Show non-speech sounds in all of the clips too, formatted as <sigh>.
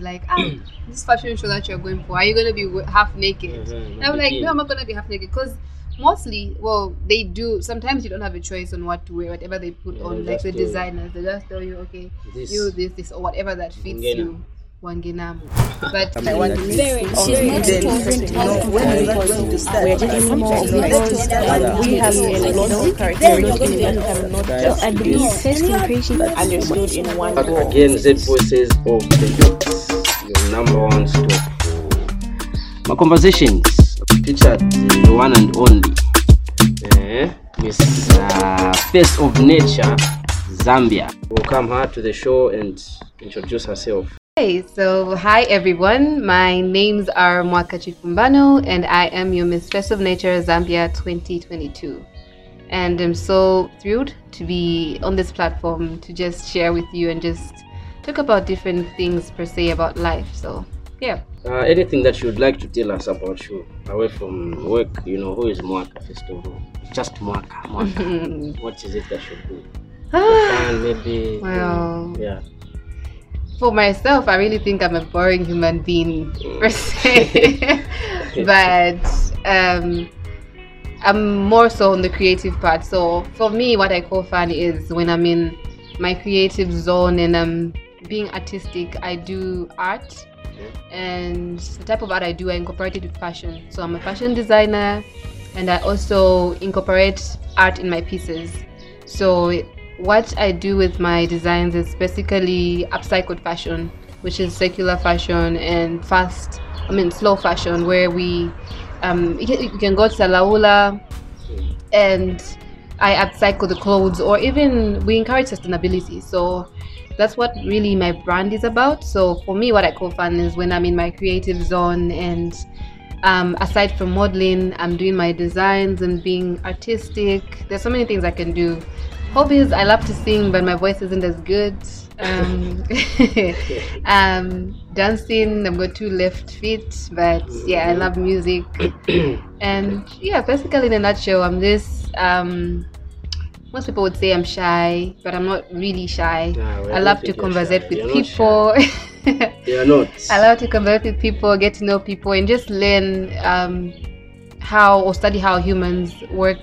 like, ah, this fashion show that you're going for, are you gonna be half naked? Mhm, I'm like, no, I'm not gonna be half naked because mostly, well, they do. Sometimes you don't have a choice on what to wear, whatever they put Yeah, on, like the just tell you. designers. They just tell you, okay, This. you this, this, or whatever that fits you. Wangenamu. But I want to Very, very, very then, you know, when is that going to start? We're getting more Like, because we have a lot of characteristics that cannot just I be believe first impression understood in one Back go. again, Z Voices of the Youth, your number one stop for my conversations featured the one and only eh, Miss uh, Face of Nature, Zambia. Welcome her to the show and introduce herself. Hey, so hi everyone. My names are Mwaka Chifumbano and I am your Mistress of Nature Zambia 2022. And I'm so thrilled to be on this platform to just share with you and just talk about different things per se about life. So, yeah. Uh, anything that you'd like to tell us about you away from work, you know, who is Mwaka first of all? Just Mwaka. Mwaka. <laughs> what is it that you do? <sighs> Fun, maybe. Well, Yeah. For myself, I really think I'm a boring human being per se. <laughs> but um, I'm more so on the creative part. So for me, what I call fun is when I'm in my creative zone and I'm being artistic. I do art, and the type of art I do, I incorporate it with fashion. So I'm a fashion designer, and I also incorporate art in my pieces. So what I do with my designs is basically upcycled fashion, which is circular fashion and fast, I mean slow fashion, where we um, you, can, you can go to Salaula and I upcycle the clothes, or even we encourage sustainability. So that's what really my brand is about. So for me, what I call fun is when I'm in my creative zone and um, aside from modeling, I'm doing my designs and being artistic. There's so many things I can do. Hobbies, I love to sing, but my voice isn't as good. Um, <laughs> um, dancing, I've got two left feet, but yeah, I love music. <clears throat> and yeah, basically in a nutshell, I'm this. Um, most people would say I'm shy, but I'm not really shy. Well, I love to think you're conversate shy. with You're people. Are <laughs> not. I love to converse with people, get to know people, and just learn um, how or study how humans work.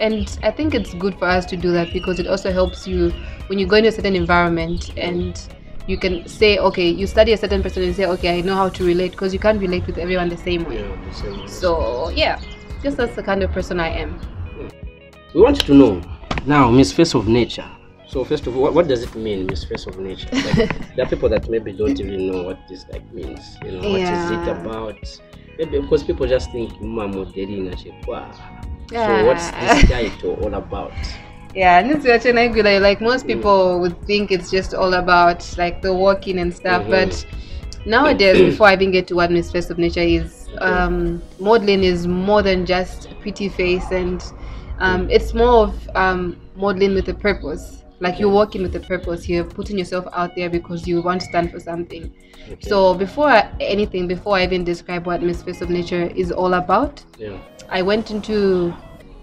And I think it's good for us to do that because it also helps you when you go into a certain environment and you can say, okay, you study a certain person and say, okay, I know how to relate because you can't relate with everyone the same way. Yeah, the same way. So, yeah, just that's the kind of person I am. Hmm. we want you to know now, Miss Face of Nature. So first of all, what, what does it mean, Miss Face of Nature? Like, <laughs> there are people that maybe don't even know what this like means. You know, what is it about? Maybe because people just think mama modeling and Wow. So what's this title all about? Yeah, and it's actually regular. Like most people would think it's just all about like the walking and stuff, Mhm. but nowadays, <clears throat> before I even get to what Miss Face of Nature is, um, modeling is more than just a pretty face, and um, it's more of um, modeling with a purpose. Like you're walking with a purpose. You're putting yourself out there because you want to stand for something. Okay. So before I, anything, before I even describe what Miss Face of Nature is all about, yeah. I went into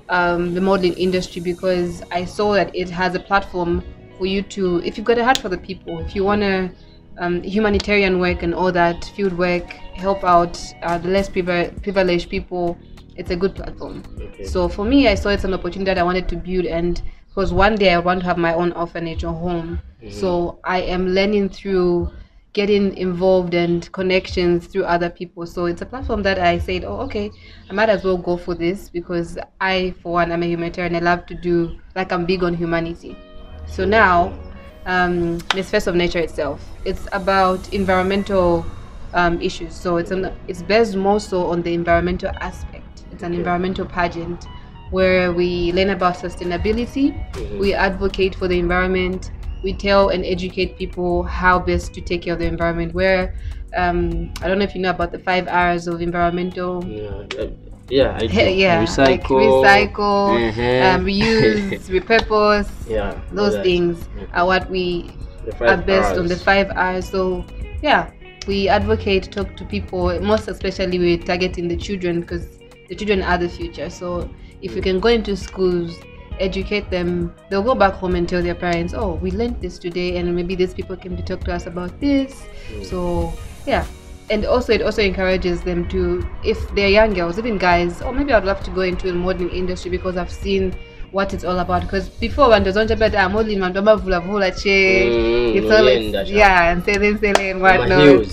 um, the modeling industry because I saw that it has a platform for you to, if you've got a heart for the people, if you want to um, humanitarian work and all that field work, help out uh, the less privileged people, it's a good platform. Okay. So for me, I saw it's an opportunity that I wanted to build, and because one day I want to have my own orphanage or home. So I am learning through getting involved and connections through other people. So it's a platform that I said, oh, okay, I might as well go for this because I, for one, I'm a humanitarian. I love to do like I'm big on humanity. So now, um, Miss Face of Nature itself, it's about environmental um, issues. So it's an, it's based more so on the environmental aspect. It's an environmental pageant where we learn about sustainability, we advocate for the environment, we tell and educate people how best to take care of the environment. Where um, I don't know if you know about the five R's of environmental. Yeah. uh, yeah. I <laughs> do. Yeah, Recycle. like recycle, Mhm. um, reuse, <laughs> repurpose. yeah. Those things are what we are based on the five R's. So yeah, we advocate, talk to people. Most especially, we're targeting the children because the children are the future. So if you can go into schools educate them. They'll go back home and tell their parents, "Oh, we learned this today, and maybe these people came to talk to us about this." So yeah, and also it also encourages them to, if they're young girls, even guys, or maybe I'd love to go into the modeling industry because I've seen what it's all about. Because before when there's about ah, modeling, man, vula vula che, Mm, it's all it's, yeah, and selling, selling, Ama whatnot.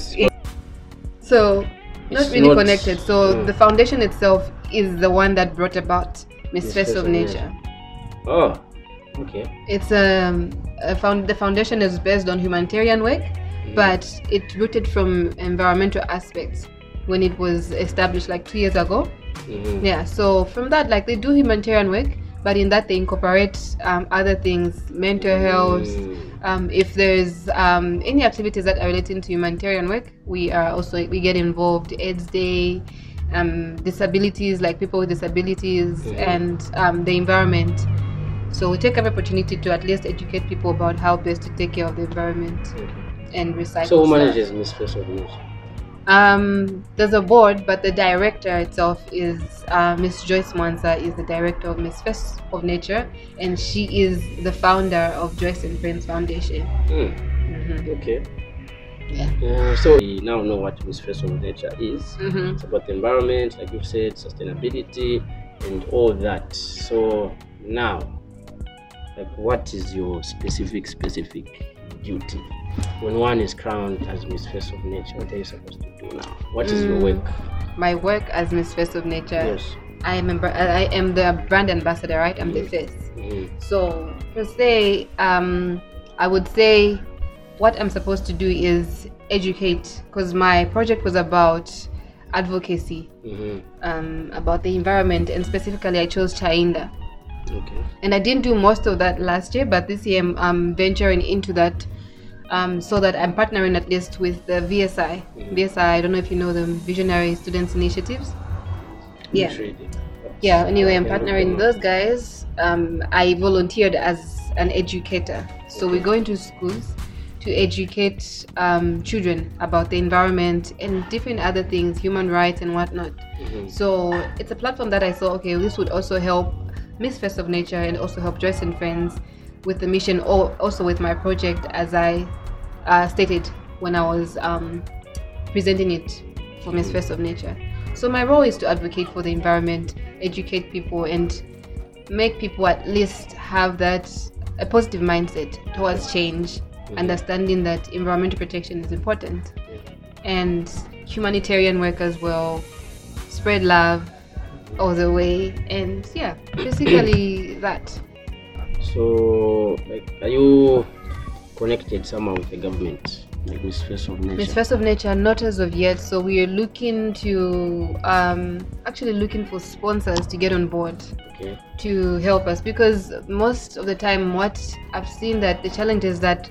So not really not- connected. So Mm. the foundation itself is the one that brought about Miss Miss Face Face of of Nature. Oh, okay. It's um, a found the foundation is based on humanitarian work, but it rooted from environmental aspects when it was established like two years ago. Mhm. Yeah, so from that, like they do humanitarian work, but in that they incorporate um, other things, mental health. Mm. Um, if there's um, any activities that are relating to humanitarian work, we are also we get involved. AIDS Day, um, disabilities like people with disabilities, Mhm. and um, the environment. So we take every opportunity to at least educate people about how best to take care of the environment and recycle. So who manages Miss Face of Nature? Um, there's a board, but the director itself is uh, Miss Joyce Mwanza is the director of Miss Face of Nature, and she is the founder of Joyce and Friends Foundation. Hmm. hmm Okay. Yeah. Uh, so we now know what Miss Face of Nature is. hmm It's about the environment, like you've said, sustainability, and all that. So now, like, what is your specific specific duty when one is crowned as Miss Face of Nature? What are you supposed to do now? What is your Mm. work? My work as Miss Face of Nature, Yes. I am a, I am the brand ambassador, right? I'm the Mm. face. Mhm. So per se, um, I would say what I'm supposed to do is educate, because my project was about advocacy, Mhm. um, about the environment, and specifically I chose Chainda. Okay. And I didn't do most of that last year, but this year I'm, I'm venturing into that. Um, so that I'm partnering at least with the VSI. Mhm. VSI, I don't know if you know them, Visionary Students Initiatives. Yeah. Yeah, anyway, I'm partnering those guys. Um, I volunteered as an educator. So we Okay. go into schools to educate um, children about the environment and different other things, human rights and whatnot. Mhm. So it's a platform that I saw, okay, this would also help Miss Face of Nature and also help Joyce and Friends with the mission, or also with my project, as I uh, stated when I was um, presenting it for Miss Face of Nature. So my role is to advocate for the environment, educate people, and make people at least have that a positive mindset towards change, understanding that environmental protection is important, and humanitarian work as well. Spread love all the way, and yeah, basically <clears throat> that. So, like, are you connected somehow with the government, like Miss Face of Nature? Miss Face of Nature, not as of yet. So we are looking to um, actually looking for sponsors to get on board Okay. to help us because most of the time, what I've seen that the challenge is that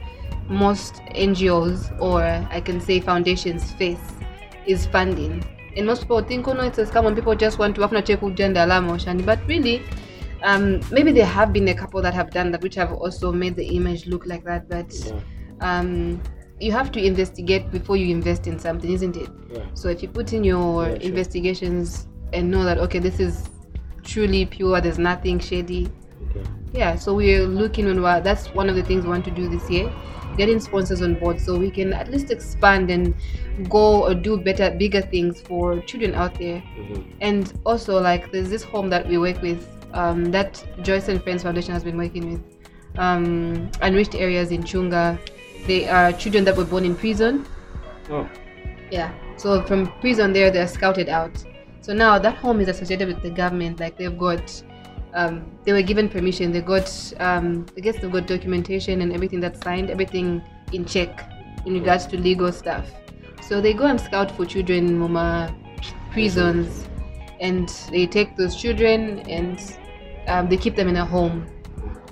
most NGOs or I can say foundations face is funding. And most people think, oh no, it's a scam when people just want to have check with gender alarm or shani. But really, um, maybe there have been a couple that have done that, which have also made the image look like that. But Yeah. um, you have to investigate before you invest in something, isn't it? Yeah. So if you put in your Yeah, sure. investigations and know that okay, this is truly pure, there's nothing shady. Okay. Yeah, so we're looking on what that's one of the things we want to do this year. Getting sponsors on board so we can at least expand and go or do better, bigger things for children out there. Mhm. And also, like, there's this home that we work with um, that Joyce and Friends Foundation has been working with. Um, unreached areas in Chunga. They are children that were born in prison. Oh. Yeah. So from prison there, they're scouted out. So now that home is associated with the government. Like they've got, um, they were given permission. They got, um, I guess they've got documentation and everything that's signed, everything in check in regards to legal stuff. So they go and scout for children in Muma prisons, and they take those children and um, they keep them in a home.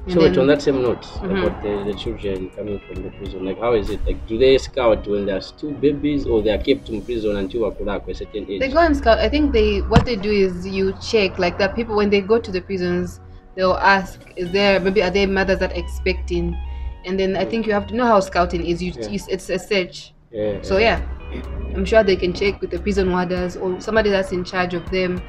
And So wait, on that same note Mhm. about the, the children coming from the prison, like how is it? Like do they scout when they're still babies or they are kept in prison until a certain age? They go and scout. I think they what they do is you check like that people when they go to the prisons, they'll ask, is there maybe are there mothers that are expecting, and then I think you have to know how scouting is. You, Yeah. you it's a search. yeah, So yeah, I'm sure they can check with the prison warders or somebody that's in charge of them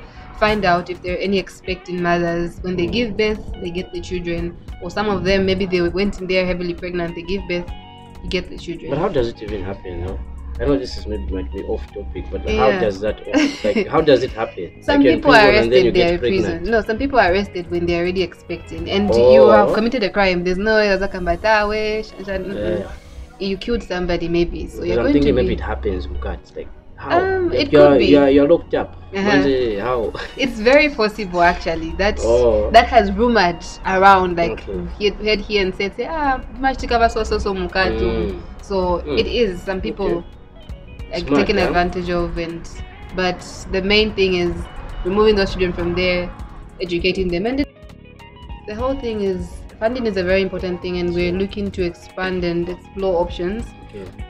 find out if there are any expecting mothers. When they give birth, they get the children, or some of them maybe they went in there heavily pregnant, they give birth, you get the children. But how does it even happen? How? I know this is maybe might be off topic, but like, Yeah. how does that <laughs> like how does it happen? Some like people are prison and then you arrested, they are in prison. pregnant. No, some people are arrested when they're already expecting. And Oh. you have committed a crime. There's no way Zakambatawe, sh- sh- Yeah. you killed somebody maybe. So But you're I'm going thinking to maybe be, it happens, Mukat. Like how? Um, it you're, could be. You're, you're locked up. Uh-huh. How? It's very possible actually. That Oh. that has rumored around like Okay. he heard here and said say ah mashtikava so so so mukatu. Mm. So Mm. it is some people like Smart, taken yeah. advantage of and but the main thing is removing those children from there, educating them and it, the whole thing is funding is a very important thing and we're looking to expand and explore options.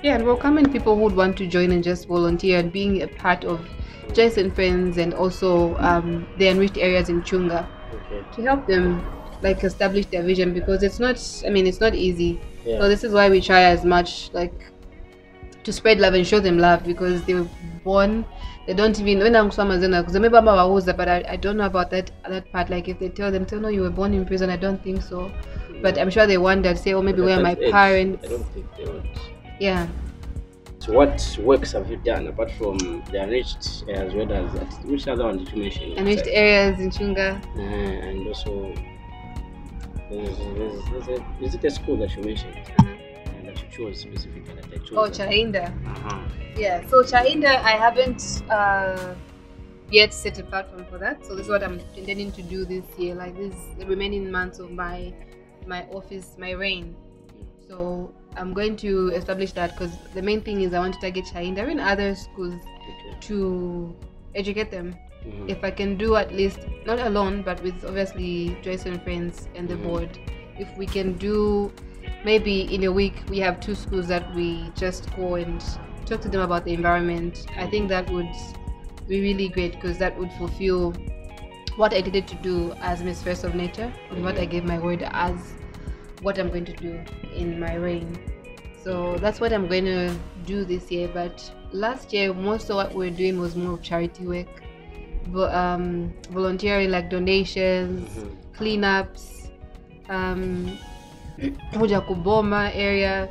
Yeah, and welcoming people who would want to join and just volunteer and being a part of Joyce and Friends and also um, the enriched areas in Chunga Okay. to help them like establish their vision because it's not I mean it's not easy. Yeah. So this is why we try as much like to spread love and show them love because they were born they don't even when I'm because maybe I'm but I, I don't know about that that part like if they tell them tell no you were born in prison I don't think so but I'm sure they wonder say oh maybe where are my parents I don't think they would. Yeah So what works have you done apart from the enriched as well as that? Which other one did you mention? enriched areas in Chunga Uh, and also, there's, there's, there's a, is it a school that you mentioned? And that you chose specifically that I chose? oh Chainda Uh-huh. Yeah, so Chainda, I haven't uh, yet set a platform for that. So this is what I'm intending to do this year, like this the remaining months of my my office, my reign. So I'm going to establish that because the main thing is I want to target Chainda in other schools Okay. to educate them. Mhm. If I can do at least not alone, but with obviously Joyce and friends and the Mhm. board, if we can do maybe in a week we have two schools that we just go and talk to them about the environment. I think that would be really great because that would fulfill what I needed to do as Miss Face of Nature and what I gave my word as what I'm going to do in my reign. So that's what I'm going to do this year. But last year, most of what we were doing was more of charity work, vo- um, volunteering, like donations, Mhm. cleanups, um, Kuboma area,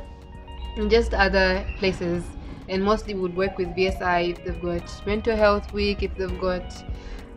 and just other places. And mostly would work with VSI if they've got mental health week, if they've got.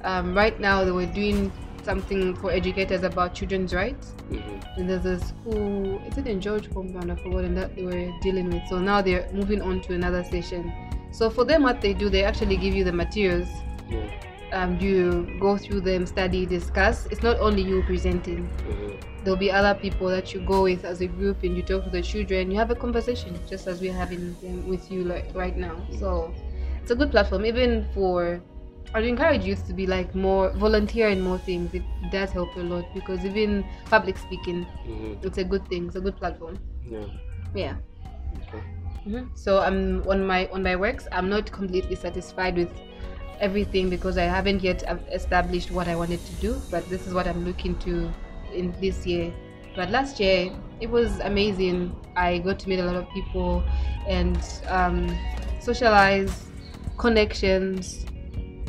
Um, right now, they were doing something for educators about children's rights. Mhm. And there's a school, is it in George Compound? I've forgotten that they were dealing with. So now they're moving on to another session. So for them, what they do, they actually give you the materials. Yeah. Um, you go through them, study, discuss. It's not only you presenting. Mhm. There'll be other people that you go with as a group, and you talk to the children. You have a conversation, just as we're having them with you like right now. So it's a good platform, even for. I would encourage youth to be like more volunteer in more things. It does help a lot because even public speaking, Mhm. it's a good thing. It's a good platform. Yeah. Yeah. Okay. Mhm. So I'm on my on my works. I'm not completely satisfied with everything because I haven't yet established what I wanted to do. But this is what I'm looking to in this year. But last year it was amazing. I got to meet a lot of people and um, socialize, connections,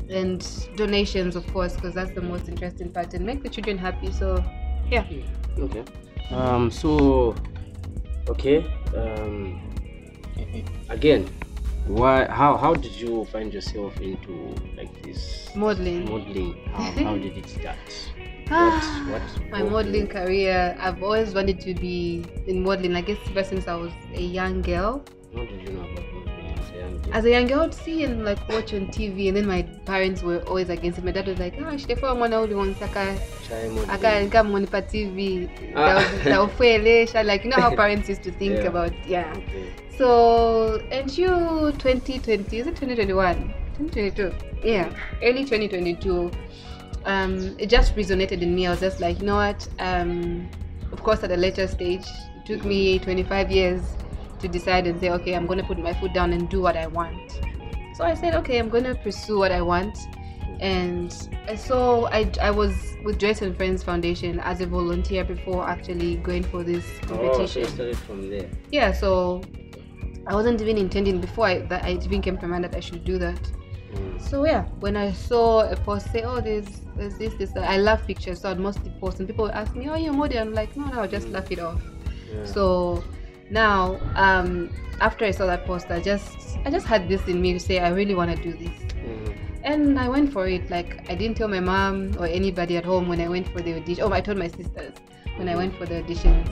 and donations, of course, because that's the most interesting part, and make the children happy. So yeah. Okay. Um. So. Okay. Um. Again, why? How? How did you find yourself into like this Modeling. modeling? How, <laughs> how did it start? <sighs> What? What? my modeling you- career i've always wanted to be in modeling i guess ever since i was a young girl How did you know about modeling as a young girl? as a young girl I'd see and like watch on tv and then my parents were always against it my dad was like ah shitefua mwana uli wonsaka Try modeling. akamunipa tv Ah. daufuelesha like you know how <laughs> parents used to think Yeah. about yeah Okay. so and you 2020 is it 2021 2022 yeah early 2022 um it just resonated in me i was just like you know what um of course at a later stage it took me 25 years to decide and say okay i'm going to put my foot down and do what i want so i said okay i'm going to pursue what i want and I saw I, I was with Joyce and Friends Foundation as a volunteer before actually going for this competition. Oh, so started from there. yeah so i wasn't even intending before I, that i even came to mind that i should do that Mm. So yeah, when I saw a post say, "Oh, there's there's this this," I love pictures, so I'd mostly post, and people would ask me, "Oh, you're a model?" I'm like, "No, no, I'll just laugh it off." Yeah. So now, um, after I saw that post, I just I just had this in me to say, I really want to do this, Mm. and I went for it. Like I didn't tell my mom or anybody at home when I went for the audition. Oh, I told my sisters when I went for the auditions.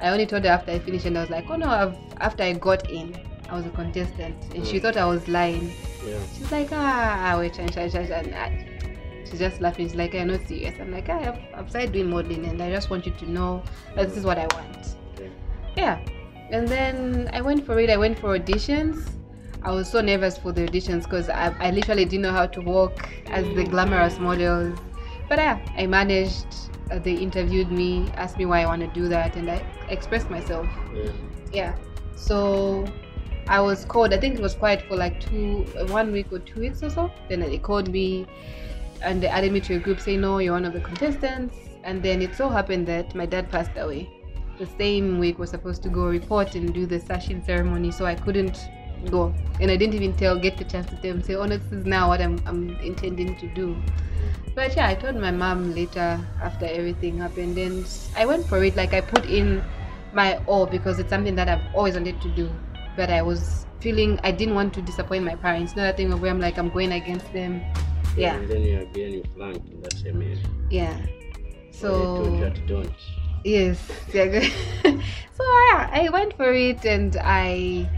I only told her after I finished, and I was like, "Oh no!" I've, after I got in, I was a contestant, and she Mm. thought I was lying. Yeah. She's like, ah, wait, and, and, and, and, she's just laughing. She's like, I'm not serious. I'm like, I have, I've started doing modeling, and I just want you to know that this is what I want. Yeah. And then I went for it. I went for auditions. I was so nervous for the auditions because I, I literally didn't know how to walk as the glamorous models. But yeah, I managed. Uh, they interviewed me, asked me why I want to do that, and I expressed myself Yeah. yeah so i was called i think it was quiet for like two one week or two weeks or so then they called me and they added me to a group saying no you're one of the contestants and then it so happened that my dad passed away the same week was supposed to go report and do the sashing ceremony so i couldn't go. And i didn't even tell get the chance to tell him say oh this is now what i'm, I'm intending to do. But yeah i told my mom later after everything happened and i went for it. Like i put in my all because it's something that i've always wanted to do. But i was feeling i didn't want to disappoint my parents. Not a thing of where i'm like i'm going against them? Yeah. And then you again you flanked in that same area. yeah. Well, they told you so that don't. Yes <laughs> so yeah i went for it and i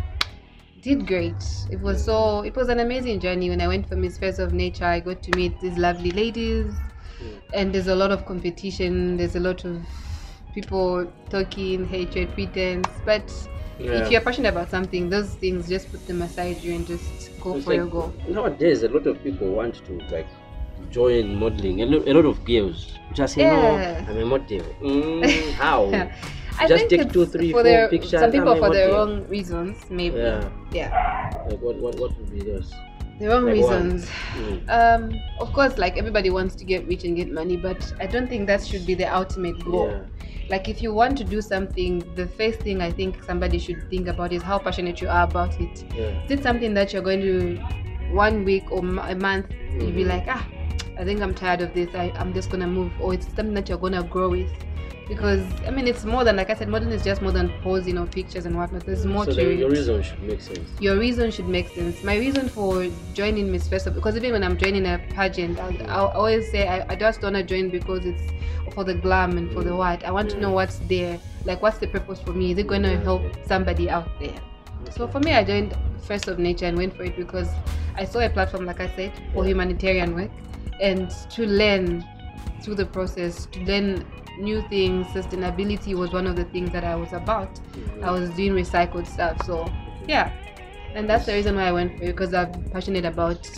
did great. It was so it was an amazing journey. When i went for miss face of nature i got to meet these lovely ladies. And there's a lot of competition. There's a lot of people talking hatred pretense. But Yeah. if you're passionate about something those things just put them aside you and just go It's for like, your goal. Nowadays, a lot of people want to like join modeling. A, lo- a lot of girls just say, Yeah. "No, I'm a model." Mm, how? <laughs> I Just think take two, three, for four the, pictures, Some people for the model. wrong reasons, maybe. Yeah. Yeah, Like what? What? What would be those? the wrong Like reasons. Mm. Um, of course, like everybody wants to get rich and get money, but I don't think that should be the ultimate goal. Yeah. Like if you want to do something, the first thing I think somebody should think about is how passionate you are about it. Yeah. Is it something that you're going to one week or m- a month you'll be Mhm. like, ah, I think I'm tired of this. I, I'm just gonna move, or it's something that you're gonna grow with. Because I mean, it's more than like I said, modeling is just more than posing or pictures and whatnot. There's more so to it your reason should make sense. your reason should make sense. My reason for joining Miss Festival, because even when I'm joining a pageant, I'll, I'll always say I, I just don't want to join because it's for the glam and for the mm. what. I want to know what's there. Like, what's the purpose for me? Is it going to help somebody out there? So for me, I joined Face of Nature and went for it because I saw a platform, like I said, for humanitarian work and to learn through the process, to learn new things. Sustainability was one of the things that I was about. Mhm. I was doing recycled stuff. So yeah, and that's the reason why I went for it because I'm passionate about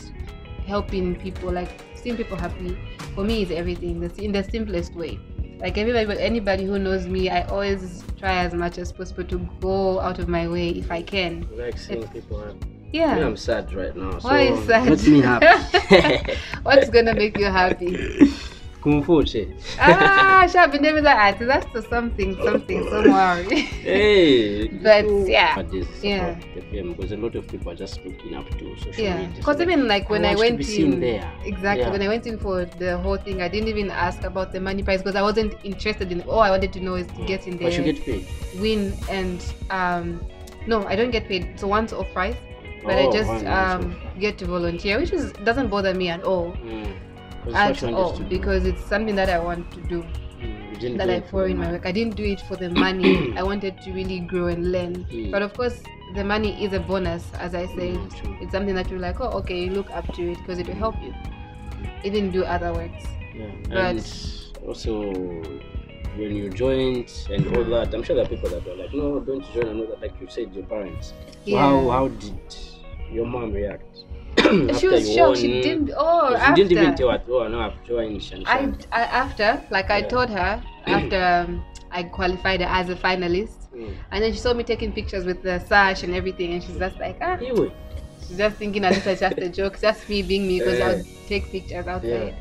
helping people, like seeing people happy. For me, is everything. That's in the simplest way. Like everybody, anybody who knows me, I always try as much as possible to go out of my way if I can. Like seeing people happy. Yeah. Me, I'm sad right now. So Why is sad? Let me happy. <laughs> What's gonna make you happy? <laughs> Kung Fu che. ah, Shabi never like that's to something, something, don't worry. Hey. <laughs> But, yeah, yeah. because a lot of people are just looking up to social Yeah, media. because even like when I, want to went in, there. exactly Yeah. when I went in for the whole thing, I didn't even ask about the money prize because I wasn't interested in. All I wanted to know is to get in But you there, get paid. win, and um, no, I don't get paid. It's a once off prize, but I Oh, just um get to volunteer, which is doesn't bother me at all, Mm. at all, because it's something that I want to do. Mm, that I pour in my work. I didn't do it for the <clears throat> money. I wanted to really grow and learn. Mm. But of course, the money is a bonus, as I said. Mm. It's something that you're like, oh, okay, you look up to it because it will help you. Even do other works. Yeah. But- and also when you joined and all that, I'm sure there are people that were like, no, don't join and all that. Like you said, your parents. Yeah. how how did your mom react? <clears throat> she was shocked. She didn't. Oh, She after. didn't even tell her, oh, no, I've joined Shan I, I after like I told her <clears throat> after um, I qualified as a finalist, Mm. and then she saw me taking pictures with the sash and everything, and she's just like, ah, Anyway, she's just thinking that this is just a <laughs> joke, just me being me because Yeah. I would take pictures outside.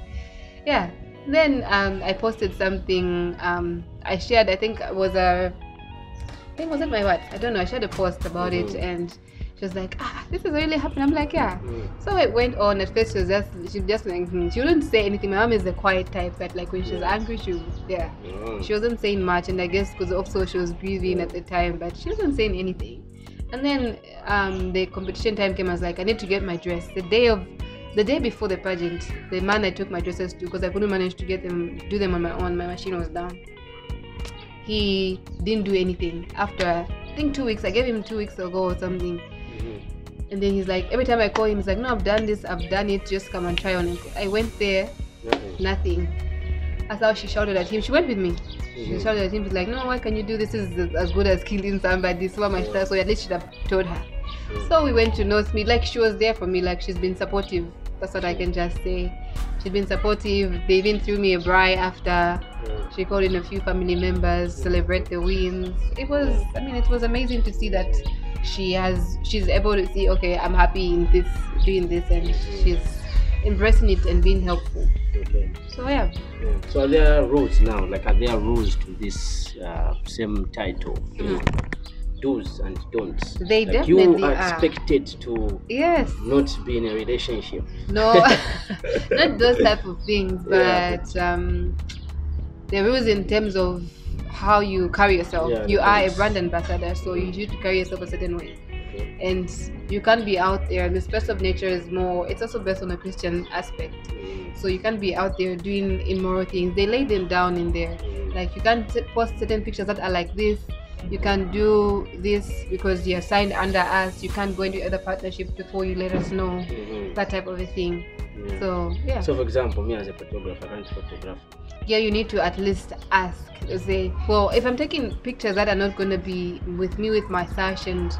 Yeah. Then um, I posted something. Um, I shared. I think it was a. I think was it my what? I don't know. I shared a post about it, Mhm. and She was like, ah, this is really happening. I'm like, yeah. Mm. So it went on. At first, she was just, she just like, hmm. she wouldn't say anything. My mom is the quiet type that, like, when she's Yeah. angry, she, would- yeah, Mm. she wasn't saying much. And I guess because also she was grieving at the time, but she wasn't saying anything. And then um, the competition time came. I was like, I need to get my dress. The day of, the day before the pageant, the man I took my dresses to, because I couldn't manage to get them, do them on my own. My machine was down. He didn't do anything after. I think two weeks. I gave him two weeks ago or something. Mhm. And then he's like, every time I call him, he's like, no, I've done this, I've done it, just come and try on it. I went there, Nothing. nothing. That's how she shouted at him. She went with me. She Mhm. shouted at him. She's like, no, why can you do this? This is as good as killing somebody. So my stuff. So at least should have told her. So we went to Northmead. Like she was there for me. Like she's been supportive. That's what I can just say. She's been supportive. They even threw me a bri after. Mm. She called in a few family members, celebrate the wins. It was, I mean, it was amazing to see that she has, she's able to see, okay, I'm happy in this, doing this, and she's embracing it and being helpful. Okay. So yeah, Yeah. So are there rules now? Like are there rules to this uh, same title? Know, do's and don'ts. They like you are are. expected to yes, not be in a relationship. no, <laughs> not those type of things, Yeah. but um, the rules in terms of how you carry yourself. Yeah, you are a brand ambassador, so you need to carry yourself a certain way. Okay. and you can't be out there. The space of nature is more. It's also based on a Christian aspect, Mm. so you can't be out there doing immoral things. They lay them down in there. Mm. Like you can't post certain pictures that are like this. You can do this because you're signed under us. You can't go into other partnerships before you let us know. Mhm. That type of a thing. Yeah. So yeah, So for example, me as a photographer, I can't photograph. yeah, you need to at least ask. Say, well, if I'm taking pictures that are not going to be with me with my sash and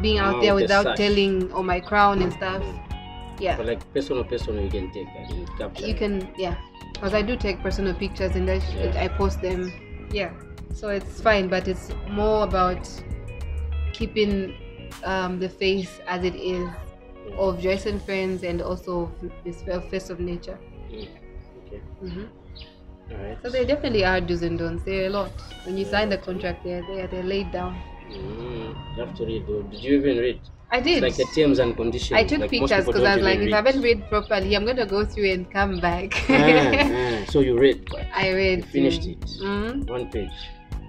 being out Oh, there without telling or my crown and stuff, yeah. But like personal, personal, you can take that capture. you can yeah because i do take personal pictures and I, Yeah. I post them yeah so it's fine but it's more about keeping um, the face as it is Yeah. of Joyce and Friends and also of this face of nature Mm. Okay. hmm All right. so there definitely are do's and don'ts there are a lot when you sign the contract they're there they're laid down Mm. You have to read. though. Did you even read? i did It's like the terms and conditions. I took like pictures because I was like, even if I haven't read properly, I'm gonna go through and come back. Ah, <laughs> ah. So you read. I read. You finished it. Mhm. One page.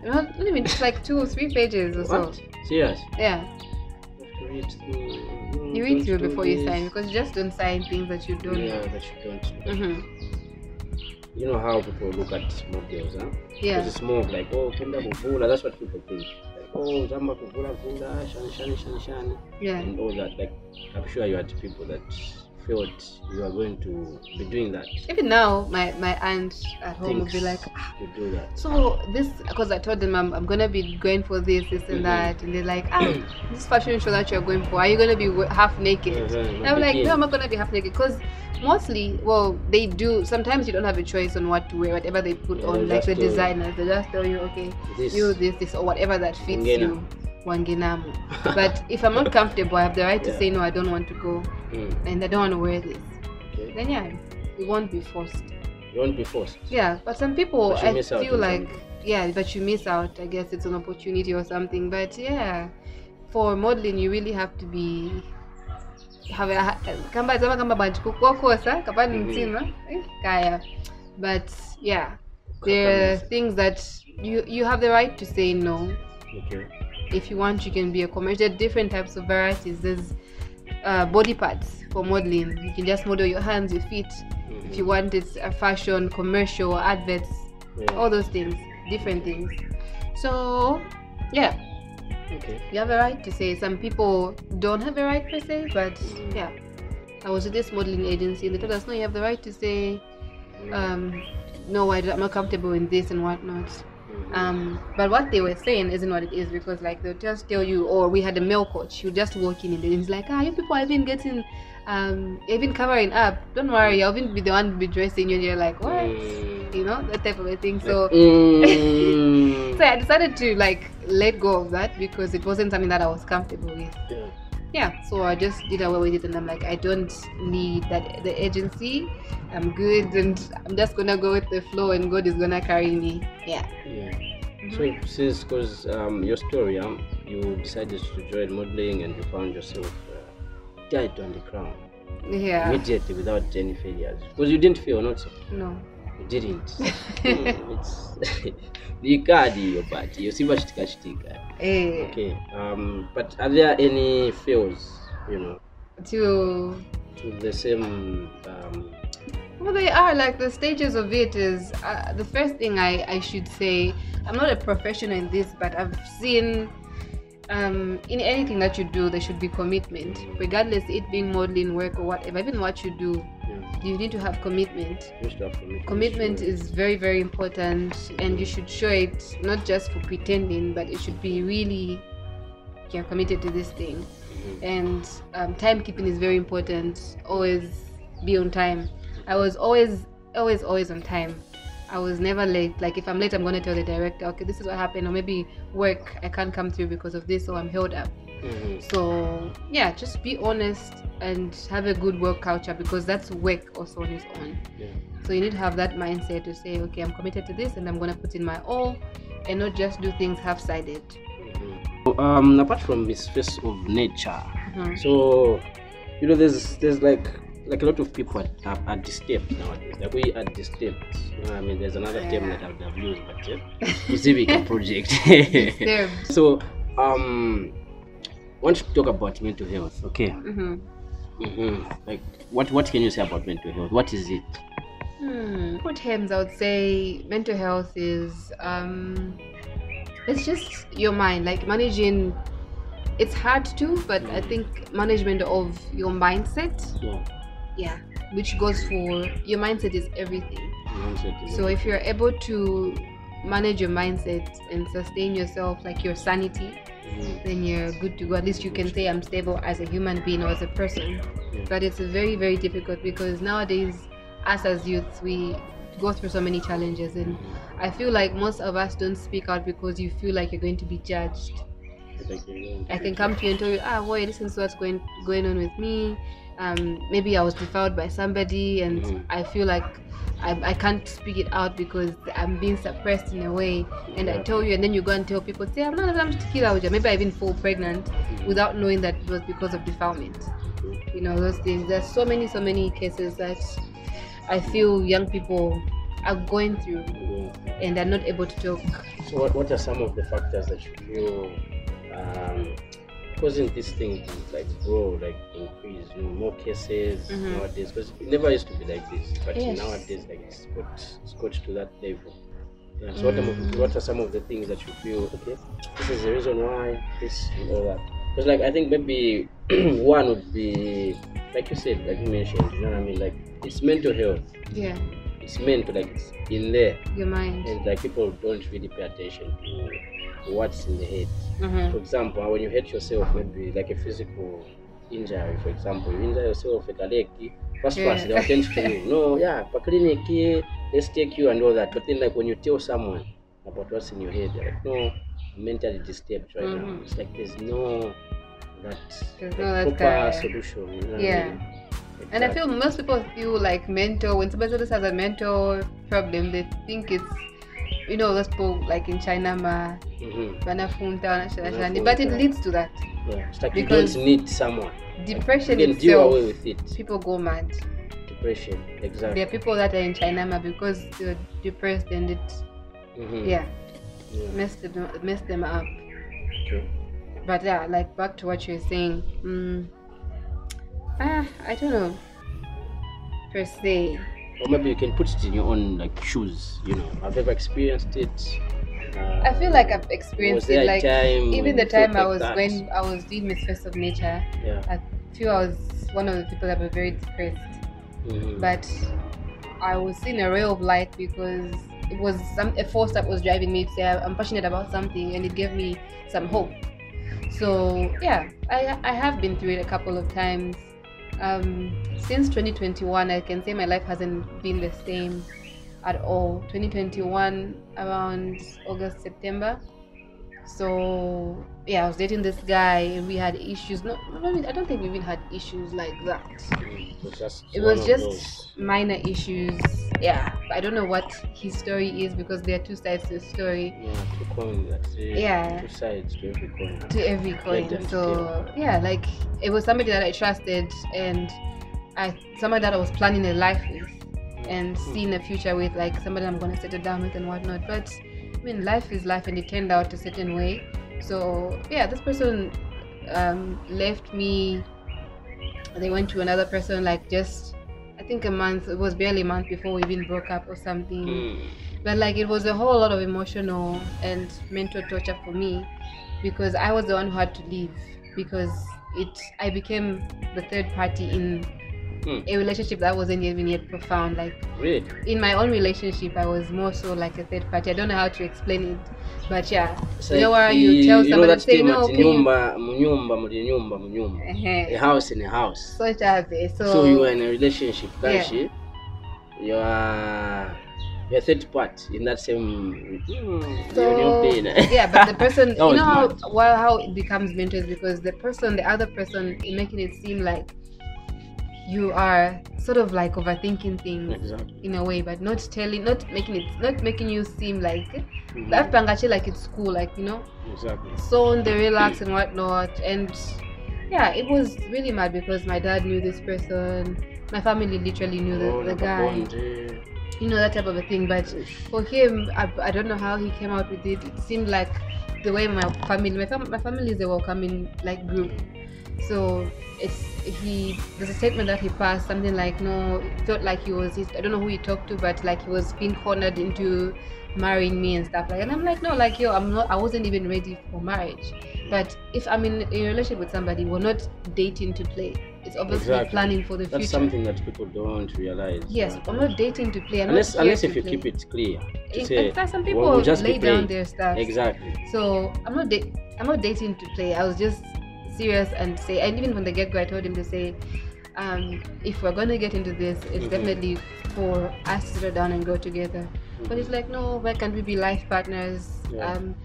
Not, not even just like two or three pages or so. What? Serious? Yeah, You read through. you read through before you sign because you just don't sign things that you don't. Yeah, that you don't. do. hmm You know how people look at models, huh? Yeah. Because it's more of like, oh, kenda kuvula. That's what people think. Like, oh, zamba kuvula vula, shani shani shani shani, Yeah. and all that. Like, I'm sure you had people that you are going to be doing that. Even now, my my aunt at home will be like, "Ah, you do that. so this because I told them I'm, I'm gonna be going for this, this and Mhm. that, and they're like, ah, <clears throat> this fashion show that you're going for, are you gonna be half naked? Mhm, And I'm like, no, I'm not gonna be half naked because mostly, well, they do. Sometimes you don't have a choice on what to wear, whatever they put Yeah, on, like the just tell you. designers, they just tell you, okay, This. you this this or whatever that fits Wangena. you. Wangenamu. <laughs> but if I'm not comfortable, I have the right to Yeah. say no. I don't want to go, Mm, and I don't want to wear this. okay. Then yeah, it won't be forced. You won't be forced. Yeah, but some people But I feel like something. yeah, but you miss out. I guess it's an opportunity or something. But yeah, for modeling, you really have to be kamba zama kamba bantu kukosa kapani Mhm. mtima eh, kaya. But yeah, there are things that you you have the right to say no. Okay. If you want, you can be a commercial. There are different types of varieties. There's uh, body parts for modeling. You can just model your hands, your feet. Mhm. If you want, it's a fashion, commercial, adverts, Yeah. all those things, different things. So, yeah, Okay. you have a right to say. Some people don't have a right per se, but Mm. yeah. I was with this modeling agency. And they told us, no, you have the right to say, um, no, I, i'm not comfortable in this and whatnot. Um, but what they were saying isn't what it is because, like, they'll just tell you, or we had a male coach, you just walk in and then he's like, ah, you people have been getting, um, you've been covering up. Don't worry, I'll even be the one to be dressing you, and you're like, what? Mm. You know, that type of a thing. So, Mm. <laughs> so I decided to like let go of that because it wasn't something that I was comfortable with. Yeah. Yeah, so I just did away with it, and I'm like, I don't need that the agency. I'm good, and I'm just gonna go with the flow, and God is gonna carry me. Yeah. Yeah. So since because um, your story, um, you decided to join modeling and you found yourself uh, died on the crown Yeah. immediately without any failures? Because you didn't fail, not so. No. You didn't. <laughs> Hmm, it's <laughs> nikadi your party. You see what chitika. Eh, Okay. Um, but are there any fails, you know, to to the same um, Well, they are like the stages of it is uh, the first thing I, I should say. I'm not a professional in this, but I've seen um, in anything that you do, there should be commitment, regardless it being modeling work or whatever. Even what you do, you need to have commitment. you have commitment? Commitment sure. is very, very important, and you should show it not just for pretending, but it should be really you're committed to this thing. Mhm. And um, timekeeping is very important. Always be on time. I was always, always, always on time. I was never late. Like if I'm late, I'm gonna tell the director, okay, this is what happened, or maybe work I can't come through because of this, or I'm held up. Mhm. So yeah, just be honest and have a good work culture because that's work also on its own. Yeah. So you need to have that mindset to say, okay, I'm committed to this and I'm gonna put in my all and not just do things half-sided. Mhm. Um, apart from this face of nature, Mhm. so you know, there's there's like like a lot of people are, are, disturbed nowadays. Like we are disturbed. You know, I mean, there's another term that I would have used, but yeah, Civic project. <laughs> <laughs> So um, want to talk about mental health. Okay. hmm hmm Like, what what can you say about mental health? What is it? Hmm. For terms, I would say mental health is um, it's just your mind, like managing. It's hard to, but I think management of your mindset, Yeah. yeah, which goes for your mindset is everything. mindset is So if you're able to manage your mindset and sustain yourself, like your sanity, Then you're good to go. At least you can say I'm stable as a human being or as a person. Yeah. But it's very, very difficult because nowadays, us as youths, we go through so many challenges, and I feel like most of us don't speak out because you feel like you're going to be judged. Like, you know, I can come to you and tell you, ah, boy, listen to what's going going on with me. Um, maybe I was defiled by somebody, and Mhm. I feel like I, I can't speak it out because I'm being suppressed in a way. And I Yeah. tell you, and then you go and tell people, say, I'm not I'm tequila. Maybe I even fall pregnant without knowing that it was because of defilement. You know, those things. There's so many, so many cases that I feel young people are going through and are not able to talk. So what, what are some of the factors that you feel um, causing this thing to like grow, like increase, you know, more cases Mhm. nowadays? Because it never used to be like this, but Yes. nowadays like it's got it's got to that level. Yeah, so what, are, Mm. what are some of the things that you feel okay? This is the reason why this and all that. Because like I think maybe <clears throat> one would be like you said, like you mentioned, you know what I mean? Like it's mental health. Yeah, It's meant to like it's in there your mind. and like people don't really pay attention to what's in the head. Mhm. For example, when you hurt yourself, maybe like a physical injury, for example, you injure yourself at a leg, first Yeah. first they attend to you. No, yeah, for clinic, let's take you and all that. But then like when you tell someone about what's in your head, they're like, no, I'm mentally disturbed right now. Mhm. It's like there's no that There's like, no proper solution. You know Yeah. I mean? And I feel most people feel like mental when somebody else has a mental problem, they think it's you know those people like in China ma Mhm. banafunta wanashana- Wanafunta. but it leads to that Yeah, it's like Because you don't need someone. depression you can deal away with it. People go mad. Depression, exactly. There are people that are in China ma because they're depressed and it Mhm. yeah Yeah. messed them messed them up. Okay. But yeah, like back to what you're saying. Mm, ah, I don't know per se. Or maybe you can put it in your own like shoes. You know, I've ever experienced it. Uh, I feel like I've experienced it like even the time I was that? when I was doing Miss Face of Nature, Yeah. I feel I was one of the people that were very depressed. Mhm. But I was seeing a ray of light because it was some a force that was driving me to say I'm passionate about something and it gave me some hope. So yeah, I I have been through it a couple of times. Um, since 2021, I can say my life hasn't been the same at all. 2021 around August September. So yeah, I was dating this guy and we had issues. No, I don't think we even had issues like that. It was just, It was just minor issues. Yeah. I don't know what his story is because there are two sides to the story. Yeah, to coin, let's. Yeah. Two sides to every coin. to every coin. definitely. so yeah, like it was somebody that I trusted and I somebody that I was planning a life with and hmm. seeing a future with, like somebody I'm gonna settle down with and whatnot. But I mean, life is life, and it turned out a certain way. So yeah, this person um, left me. They went to another person, like just I think a month. It was barely a month before we even broke up or something Mm. but like it was a whole lot of emotional and mental torture for me because I was the one who had to leave because it I became the third party in Hmm. a relationship that wasn't even yet profound like Really? in my own relationship I was more so like a third party I don't know how to explain it but yeah so you know where you tell you know somebody that say thing no you nyumba, munyumba, muli nyumba, munyumba. A house in a house. it. so, So you were in a relationship, Yeah. Kanshi. You are you're a third part in that same. Mm, So, you're in your pain. <laughs> yeah, but the person, you know how well, how it becomes mental is because the person, the other person, is making it seem like you are sort of like overthinking things Exactly. in a way, but not telling, not making it, not making you seem like Mhm. that pangachi like it's cool, like you know, Exactly. so on the relax and whatnot, and yeah, it was really mad because my dad knew this person, my family literally knew the, Oh, the a guy. you know that type of a thing but for him I, I don't know how he came out with it. It seemed like the way my family my, fam- my family is a welcoming like group. So it's he there's a statement that he passed something like no it felt like he was i don't know who he talked to but like he was being cornered into marrying me and stuff like and i'm like no like yo i'm not i wasn't even ready for marriage but if i'm in a relationship with somebody we're not dating to play it's obviously Exactly. planning for the That's future that's something that people don't realize. yes i'm not dating to play I'm unless unless if you play. keep it clear to In- say in fact, some "Well, people we'll just lay down their stuff. exactly So I'm not da- I'm not dating to play. I was just serious and say, and even from the get go, I told him to say, um, if we're gonna get into this, it's Mhm. definitely for us to settle down and grow together. But Mhm. it's like, no, why can't we be life partners? Yeah. Um,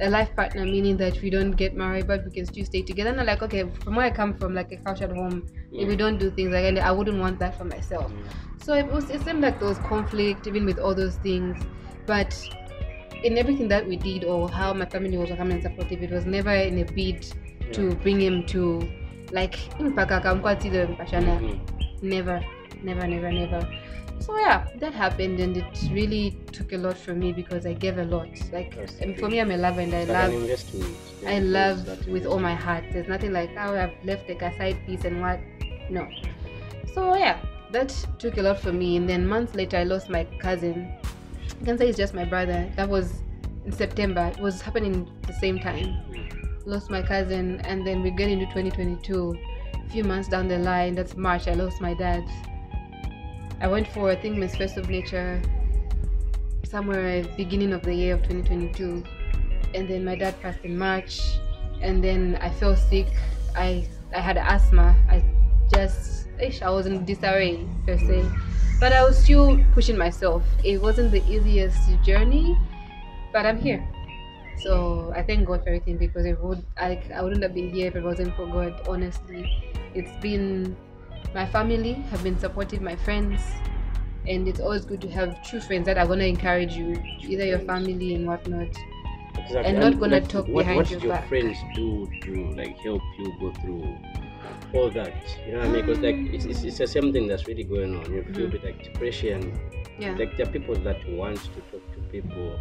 a life partner meaning that we don't get married, but we can still stay together. And I'm like, okay, from where I come from, like a cultured home, if we Mm. don't do things like that, I wouldn't want that for myself. Mm. So it was it seemed like there was conflict even with all those things, but in everything that we did or how my family was welcoming and supportive, it was never in a bid to bring him to like mpaka akamkwatile mpashana. Never, never, never, never. So yeah, that happened and it really took a lot from me because I gave a lot. Like and for me, I'm a lover and I love. I love with all my heart. There's nothing like oh I've left like a side piece and what. No. So yeah, that took a lot for me. And then months later, I lost my cousin. I can say it's just my brother. That was in September. It was happening the same time. Lost my cousin, and then we get into 2022. A few months down the line, that's March. I lost my dad. I went for I think Miss Face of Nature somewhere beginning of the year of 2022 and then my dad passed in March and then I fell sick I I had asthma I just ish, I was in disarray per se but I was still pushing myself it wasn't the easiest journey but I'm here so I thank God for everything because it would I, I wouldn't have been here if it wasn't for God honestly it's been my family have been supportive my friends and it's always good to have true friends that are going to encourage you either your family and whatnot Exactly. and not gonna like, talk what, behind what your did your back. friends do to like help you go through all that? You know what I mean? Because like it's, it's, it's the same thing that's really going on. You feel Mhm. with like depression. yeah Like there are people that want to talk to people,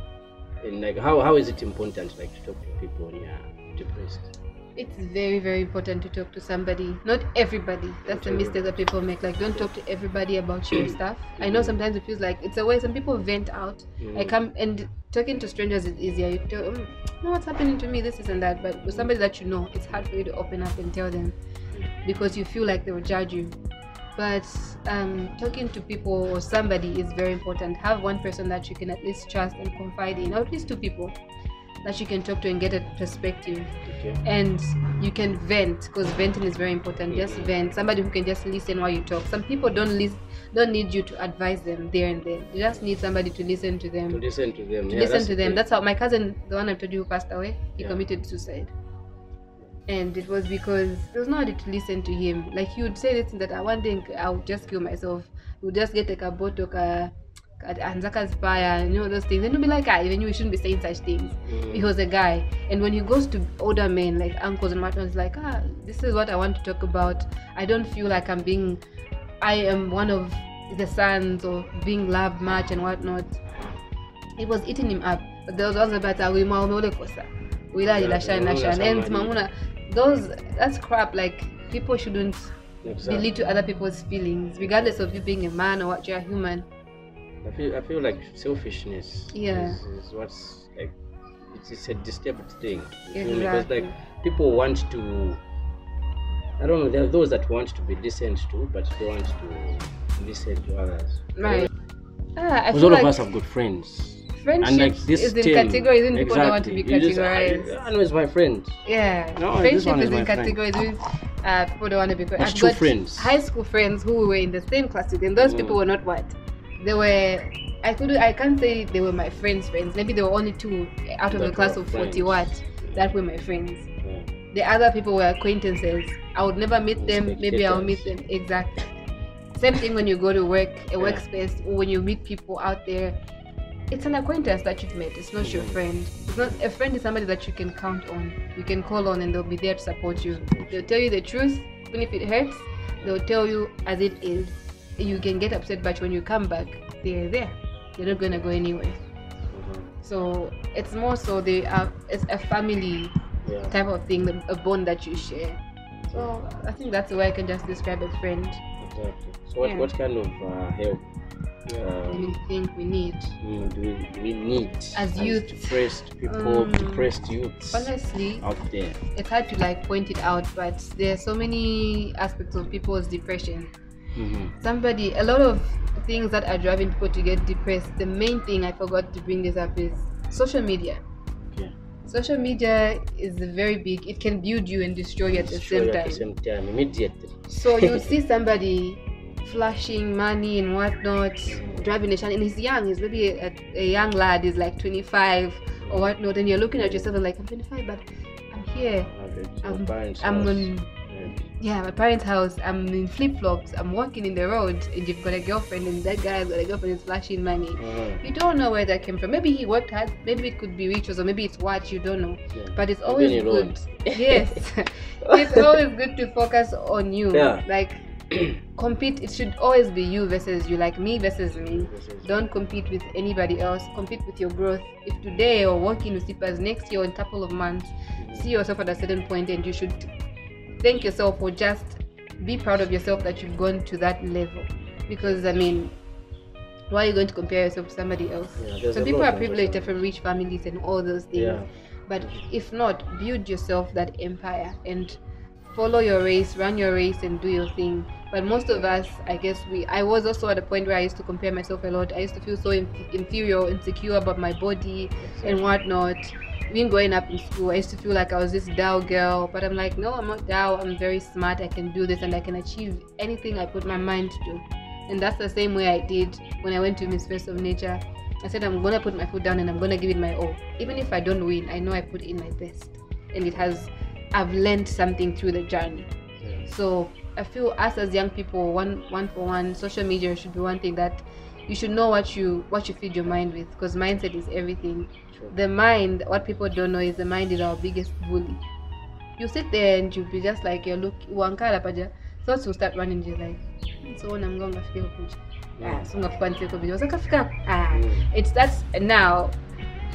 and like how, how is it important like to talk to people when you're depressed? it's very very important to talk to somebody. Not everybody. That's the mistake that people make. Like don't talk to everybody about your <clears throat> stuff. I know sometimes it feels like it's a way some people vent out. I Mhm. come and talking to strangers is easier. You tell mm, know what's happening to me? This isn't that. But with somebody that you know it's hard for you to open up and tell them because you feel like they will judge you but um, talking to people or somebody is very important. Have one person that you can at least trust and confide in or at least two people that you can talk to and get a perspective. Okay. and you can vent because venting is very important. Just vent. Somebody who can just listen while you talk. Some people don't listen don't need you to advise them there and then. You just need somebody to listen to them. To listen to them. to yeah, listen to them. thing. that's how my cousin the one i told you who passed away he Yeah. committed suicide and it was because there was nobody to listen to him. Like he would say this thing that i one day i would just kill myself. He would just get like a bottle ka anzakazipaya you know those things. And you'll be like ah even you shouldn't be saying such things. Mm. he was a guy. And when he goes to older men like uncles and matons like ah this is what i want to talk about. I don't feel like i'm being i am one of the sons or being loved much and whatnot. It was eating him up. But there was also about awima umeolekosa wilaji Yeah, lashani yeah, lashani and somebody- mamuna those that's crap like people shouldn't Exactly. belittle to other people's feelings regardless of you being a man or what you're human I feel I feel like selfishness Yeah. is, is what's like it's, it's a disturbed thing. You feel? Because like people want to I don't know, there are those that want to be decent to, but don't want to listen to others. right ah, I Because all like of us have good friends. Friendship And like this is in categories and people don't want to be exactly. Just, categorized I, I know it's my friend. Yeah, No, friendship is, is in friend. categories. Uh, people don't want to be. I've got friends? high school friends who were in the same class with, and those Mm. people were not what they were. I could I can't say they were my friends' friends. Maybe there were only two out of That a class of forty what that were my friends. Yeah. The other people were acquaintances. I would never meet them. Maybe I'll meet them exactly. Same thing when you go to work, a Yeah. workspace, or when you meet people out there. It's an acquaintance that you've met. It's not your friend. It's not a friend is somebody that you can count on. You can call on, and they'll be there to support you. They'll tell you the truth, even if it hurts. They'll tell you as it is. You can get upset, but when you come back, they're there. They're not gonna go anywhere. So it's more so they are. It's a family Yeah. type of thing, a bond that you share. So I think that's the way I can just describe a friend. Exactly. So what, Yeah. what kind of uh, help Um, think we need. mm, do, we, do we need As youth? depressed people, Um, depressed youths Honestly, out there? it's hard to like point it out, but there are so many aspects of people's depression. hmm Somebody, a lot of things that are driving people to get depressed. The main thing I forgot to bring this up is social media. Okay. Social media is very big. It can build you and destroy you at the same at time. the same time, immediately. So you <laughs> see somebody flashing money and whatnot, driving a Shan, and he's young. He's maybe a, a young lad. He's like 25 or whatnot, and you're looking at yourself and like, I'm 25, but I'm here. I'm- I'm on, Yeah. my parents' house. I'm in flip flops. I'm walking in the road, and you've got a girlfriend, and that guy's got a girlfriend is flashing money. Mhm. You don't know where that came from. Maybe he worked hard. Maybe it could be rituals, or maybe it's what you don't know. Yeah. But it's always good. Yes, <laughs> <laughs> it's always good to focus on you. Yeah. Like <clears throat> compete. It should always be you versus you. Like me versus me. Don't compete with anybody else. Compete with your growth. If today you're working with Sippers, next year or in a couple of months, mm-hmm. see yourself at a certain point and you should thank yourself or just be proud of yourself that you've gone to that level. Because I mean, why are you going to compare yourself to somebody else? Yeah, Some people are privileged, they're from rich families and all those things. Yeah. But if not, build yourself that empire and follow your race, run your race, and do your thing. But most of us, I guess we. I was also at a point where I used to compare myself a lot. I used to feel so inf- inferior, insecure about my body and whatnot. Even growing up in school, I used to feel like I was this Dow girl. But I'm like, no, I'm not Dow. I'm very smart. I can do this and I can achieve anything I put my mind to. And that's the same way I did when I went to Miss Face of Nature. I said I'm gonna put my foot down and I'm gonna give it my all. Even if I don't win, I know I put in my best. And it has I've learned something through the journey. So I feel us as young people, one one for one, social media should be one thing that you should know what you what you feed your mind with because mindset is everything. Sure. The mind, what people don't know is the mind is our biggest bully. You sit there and you'll be just like you're look wankala paja. Thoughts will start running you're like so when I'm going to feel good. Ah, so video. Zakafika. Ah, Mm. it starts now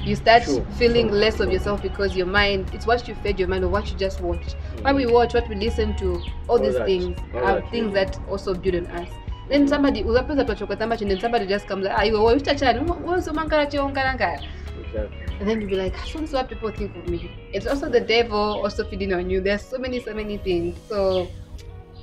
you start True, feeling true, less of yourself because your mind it's what you fed your mind or what you just watched. Mm. what we watch what we listen to all, All these that, things all are that, things yeah. that also build on us. Then somebody unapeza much and then somebody just comes like chani? Wasoma nkala chionkala nkala Exactly. and then you'll be like is what people think of me? It's also the devil also feeding on you. There's so many so many things. So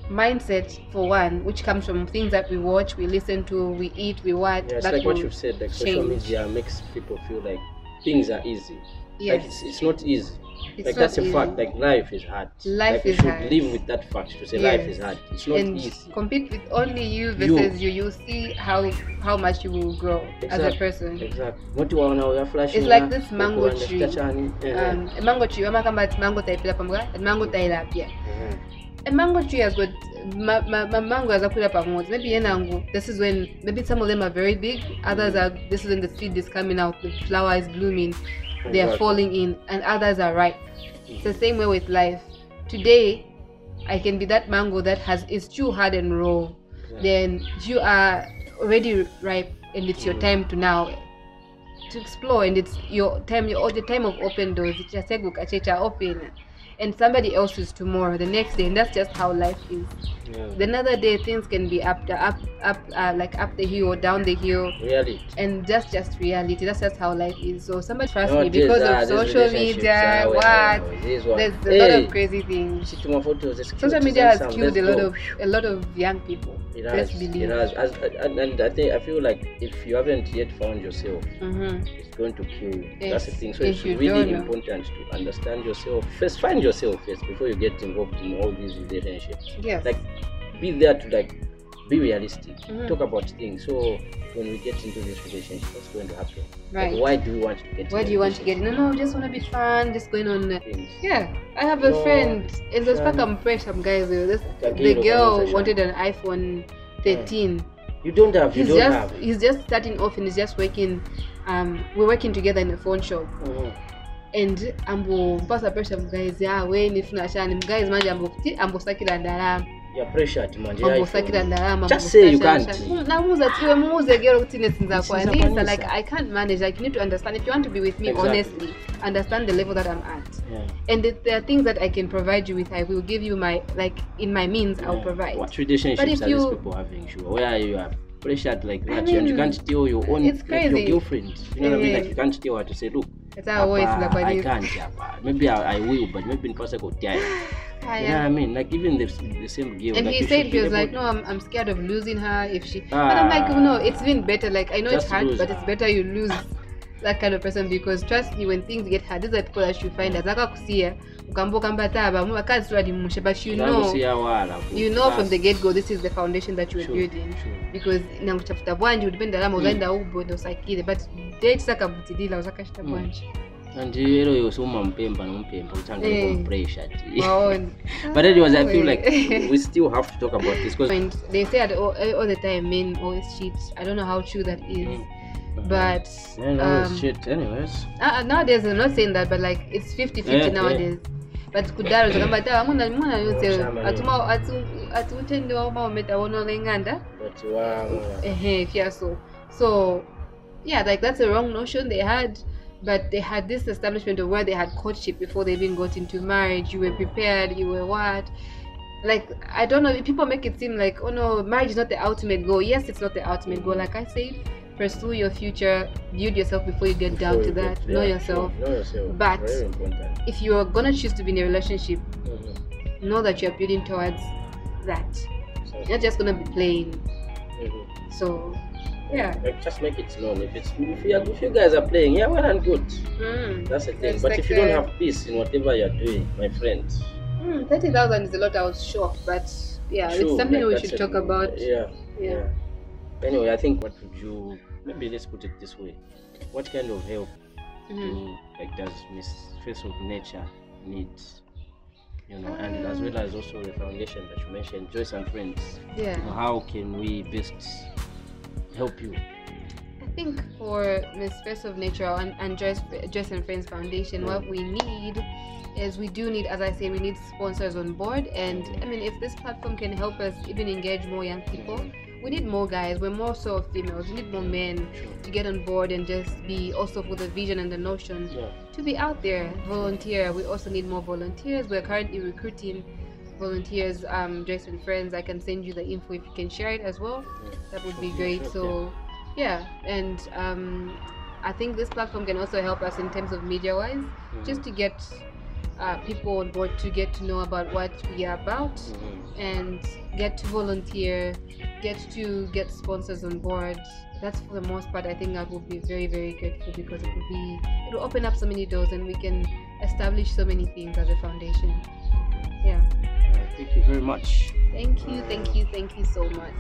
mindset for one which comes from things that we watch we listen to we eat we watch Yeah, it's like what you've said. Like social media makes people feel like things are easy. yes Like it's, it's not easy. it's like that's a easy. fact. Like life is hard. Life like, is should hard. live with that fact to say life is hard. It's not and easy. compete with only you You. versus you. You'll see how how much you will grow as a person. Exactly. What you want now? You're flashing. It's like this mango tree. Um, a mango tree, amakamba ati mango taipila pamoja, mango tailapia. A mango tree has got ma- ma- mamangu azakwira pamodzi maybe yenangu this is when maybe some of them are very big. Others are this is when the seed is coming out the flower is blooming they are falling in and others are ripe. It's the same way with life. Today i can be that mango that has is too hard and raw. Then you are already ripe and it's your mm. time to now to explore. And it's your time your the time of open doors. It's just like open and somebody else's tomorrow the next day and that's just how life is. Yeah. the another day things can be up the up up uh, like up the hill or down the hill. Reality. and that's just reality. That's just how life is. So somebody trust me Nowadays, because of social media ah, what? there's a lot of crazy things. photos, social media has killed a lot of a lot of young people It let's has, believe it has. As, and, and I think I feel like if you haven't yet found yourself, hmm it's going to kill you. That's the thing. So if it's really know. important to understand yourself first. Find yourself first before you get involved in all these relationships. yes Like, be there to like be realistic. Mhm. Talk about things. So when we get into this relationship, what's going to happen? Right. Like, why do we want to get? why do you want to get in no no just want to be fun just going on uh, Things. yeah i have a No, friend and those fun. i'm and press guys this the girl wanted an iphone 13 You don't have. You he's don't just have. he's just starting off and he's just working um we're working together in a phone shop Mhm. and ambopasa pressure mugayizi awe nifuna chani mugayizi manje ambokuti ambosakira ndalama You're pressured, man. The ambosakira iPhone. ndalama Just say you can't. namuuza tiwe muuze gero kuti nesinza kwanisa Sinzakwanisa. like i can't manage like you need to understand if you want to be with me Exactly. honestly understand the level that i'm at Yeah. and if there are things that i can provide you with i will give you my like in my means i'll provide What relationships But if are these you- people having? Sure. Where are you are pressured like I that, and you can't tell your own it's like your girlfriend. You know what I mean? Like you can't tell her to say, look, It's our voice, like, I can't, Papa. Maybe I, I will, but maybe in person go <laughs> Ah, know what I mean? Like even the, the same game. and like, he said he was like, no, I'm, I'm scared of losing her if she. but I'm like, oh, no, it's been better. Like I know it's hard, lose but it's better you lose that kind of person because trust me, when things get hard, these are people that you find ukamba taba muvakazi vadimushe but you know you know from the get go this is the foundation that you are Sure, building sure. because nanguchafuta bwanji ulipe lama uzaenda uboda usakile but date sakavutilila uzakashita Mm. Bwanji And ero yosuma mpemba nompemba uchanga Eh. pressure. <laughs> But anyways, I feel like we still have to talk about this because they say that all, all the time men always cheat. I don't know how true that is but Man, always um, shit. Anyways. uh, nowadays i'm not saying that but like it's 50 50 Yeah, nowadays. But kudaro zvakamba ta amuna muna yose Shama, atuma ati utende waumaometa wonolenganda But wow. ehe fiaso. So yeah like that's a wrong notion they had but they had this establishment of where they had courtship before they even got into marriage. You were prepared you were what? Like i don't know people make it seem like oh no marriage is not the ultimate goal. Yes it's not the ultimate goal. Like i said pursue your future build yourself before you get down Before to you that. get- know yourself. Know yourself. But- if you're gonna choose to be in a relationship Mhm. know that you're building towards that. You're just gonna be playing. Mhm. so yeah Like, just make it known. If it's if you, if you guys are playing, yeah, well and good. Mm. That's the thing. It's but like if you don't have peace in whatever you're doing, my friend, Hmm, 30,000 is a lot. I was shocked, but yeah, sure, it's something like, we should a- talk about. Yeah, Yeah. Anyway, I think what would you maybe let's put it this way: What kind of help Mhm. do like does Miss Face of Nature need? You know, and as well as also the foundation that you mentioned, Joyce and Friends. Yeah, You know, how can we best help you? I think for Miss Face of Nature and, and Joyce, Joyce and Friends Foundation, what we need is we do need, as I say, we need sponsors on board. And I mean, if this platform can help us even engage more young people, we need more guys. We're more so females. We need more men to get on board and just be also for the vision and the notion Yeah. to be out there, volunteer. We also need more volunteers. We're currently recruiting volunteers. Um, Joyce and friends, I can send you the info if you can share it as well. That would be great. sure, So, yeah, and um, I think this platform can also help us in terms of media wise, just to get uh, people on board to get to know about what we are about Mhm. and get to volunteer, get to get sponsors on board. That's for the most part. I think that would be very, very grateful because it will be it will open up so many doors and we can establish so many things as a foundation. Thank you very much. Thank you, thank you, thank you so much.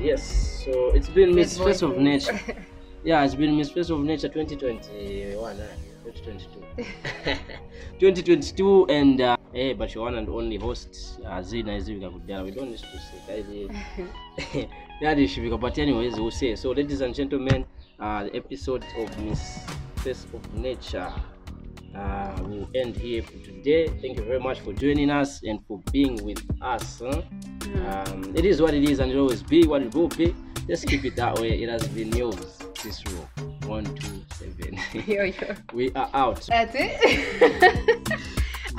Yes, so it's been Miss Face of. Nature. <laughs> Yeah, it's been Miss Face of Nature 2021, uh, 2022. <laughs> 2022, and uh, Hey, but your one and only host, uh, Zina Izivika Kudala. We don't need to say that. <laughs> That is but anyways, we'll say. So, ladies and gentlemen, uh, the episode of Miss Face of Nature uh, will end here for today. Thank you very much for joining us and for being with us. Huh? Um, it is what it is, and it will always be what it will be. Just keep it that way. It has been yours. This row one, two, seven. Yo, yo. <laughs> we are out. That's it. <laughs>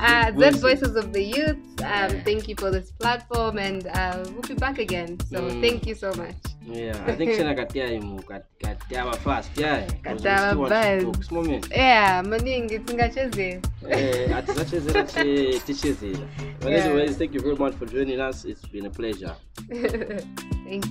uh, We'll Z see. Voices of the Youth. Um, thank you for this platform, and uh, we'll be back again. So Mm. thank you so much. Yeah, I think Shana Katia imu Katia fast. Yeah, Kati aba buzz. Small man. Yeah, maningi tingacheze. Eh, ati zachezera <laughs> chi- tichezera. But anyways, thank you very much for joining us. It's been a pleasure. <laughs> Thank